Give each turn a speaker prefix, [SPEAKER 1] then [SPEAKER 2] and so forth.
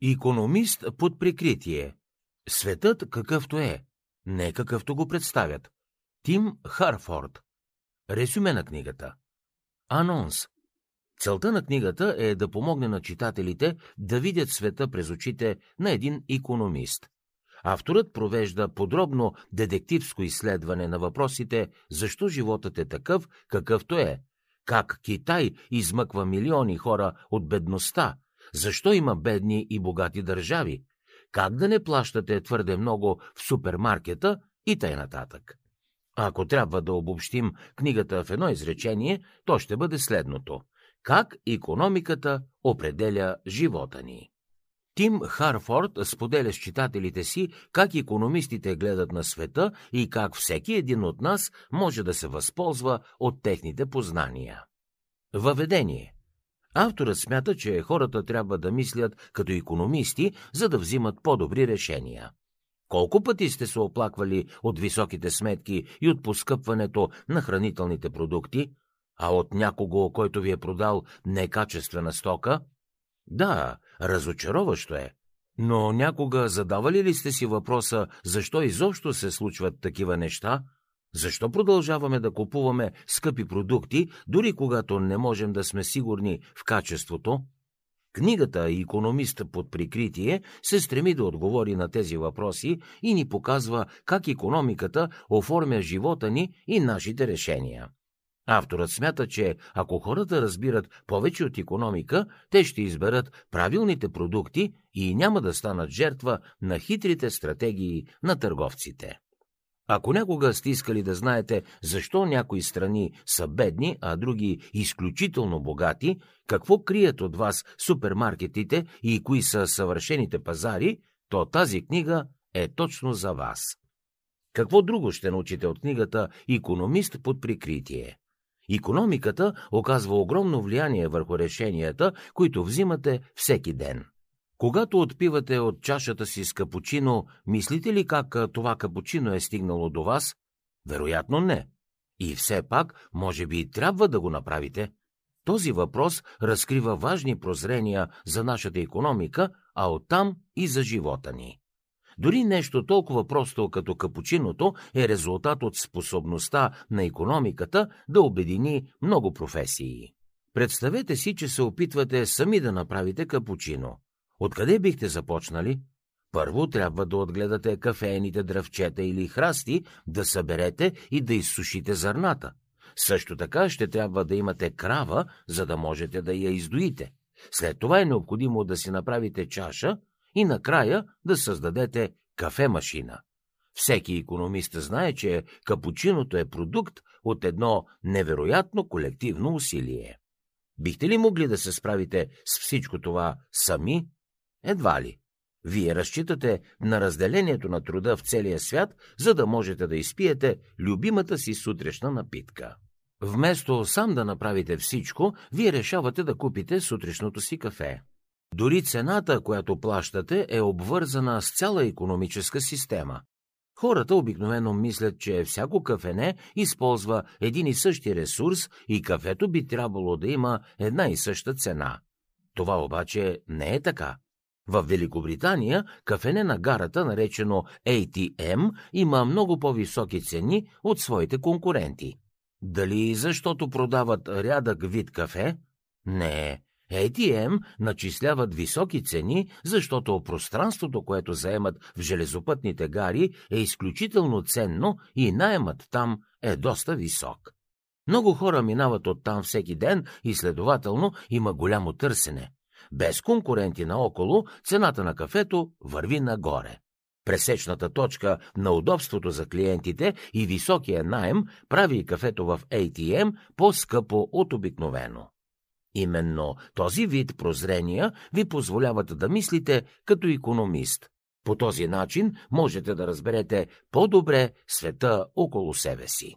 [SPEAKER 1] Икономист под прикритие. Светът какъвто е, не какъвто го представят. Тим Харфорд. Резюме на книгата. Анонс. Целта на книгата е да помогне на читателите да видят света през очите на един икономист. Авторът провежда подробно детективско изследване на въпросите защо животът е такъв, какъвто е, как Китай измъква милиони хора от бедността, защо има бедни и богати държави, как да не плащате твърде много в супермаркета и т.н. нататък. Ако трябва да обобщим книгата в едно изречение, то ще бъде следното. Как економиката определя живота ни? Тим Харфорд споделя с читателите си как економистите гледат на света и как всеки един от нас може да се възползва от техните познания. Въведение Авторът смята, че хората трябва да мислят като економисти, за да взимат по-добри решения. Колко пъти сте се оплаквали от високите сметки и от поскъпването на хранителните продукти, а от някого, който ви е продал некачествена стока? Да, разочароващо е. Но някога задавали ли сте си въпроса, защо изобщо се случват такива неща? Защо продължаваме да купуваме скъпи продукти, дори когато не можем да сме сигурни в качеството? Книгата «Економист под прикритие» се стреми да отговори на тези въпроси и ни показва как економиката оформя живота ни и нашите решения. Авторът смята, че ако хората разбират повече от економика, те ще изберат правилните продукти и няма да станат жертва на хитрите стратегии на търговците. Ако някога сте искали да знаете защо някои страни са бедни, а други изключително богати, какво крият от вас супермаркетите и кои са съвършените пазари, то тази книга е точно за вас. Какво друго ще научите от книгата «Икономист под прикритие»? Икономиката оказва огромно влияние върху решенията, които взимате всеки ден. Когато отпивате от чашата си с капучино, мислите ли как това капучино е стигнало до вас? Вероятно не. И все пак, може би, трябва да го направите. Този въпрос разкрива важни прозрения за нашата економика, а оттам и за живота ни. Дори нещо толкова просто като капучиното е резултат от способността на економиката да обедини много професии. Представете си, че се опитвате сами да направите капучино. Откъде бихте започнали? Първо трябва да отгледате кафейните дръвчета или храсти, да съберете и да изсушите зърната. Също така ще трябва да имате крава, за да можете да я издоите. След това е необходимо да си направите чаша и накрая да създадете кафе-машина. Всеки економист знае, че капучиното е продукт от едно невероятно колективно усилие. Бихте ли могли да се справите с всичко това сами? Едва ли. Вие разчитате на разделението на труда в целия свят, за да можете да изпиете любимата си сутрешна напитка. Вместо сам да направите всичко, вие решавате да купите сутрешното си кафе. Дори цената, която плащате, е обвързана с цяла економическа система. Хората обикновено мислят, че всяко кафене използва един и същи ресурс и кафето би трябвало да има една и съща цена. Това обаче не е така. В Великобритания кафене на гарата, наречено ATM, има много по-високи цени от своите конкуренти. Дали защото продават рядък вид кафе? Не. ATM начисляват високи цени, защото пространството, което заемат в железопътните гари, е изключително ценно и найемът там е доста висок. Много хора минават оттам всеки ден и следователно има голямо търсене. Без конкуренти наоколо, цената на кафето върви нагоре. Пресечната точка на удобството за клиентите и високия найем прави кафето в ATM по-скъпо от обикновено. Именно този вид прозрения ви позволяват да мислите като економист. По този начин можете да разберете по-добре света около себе си.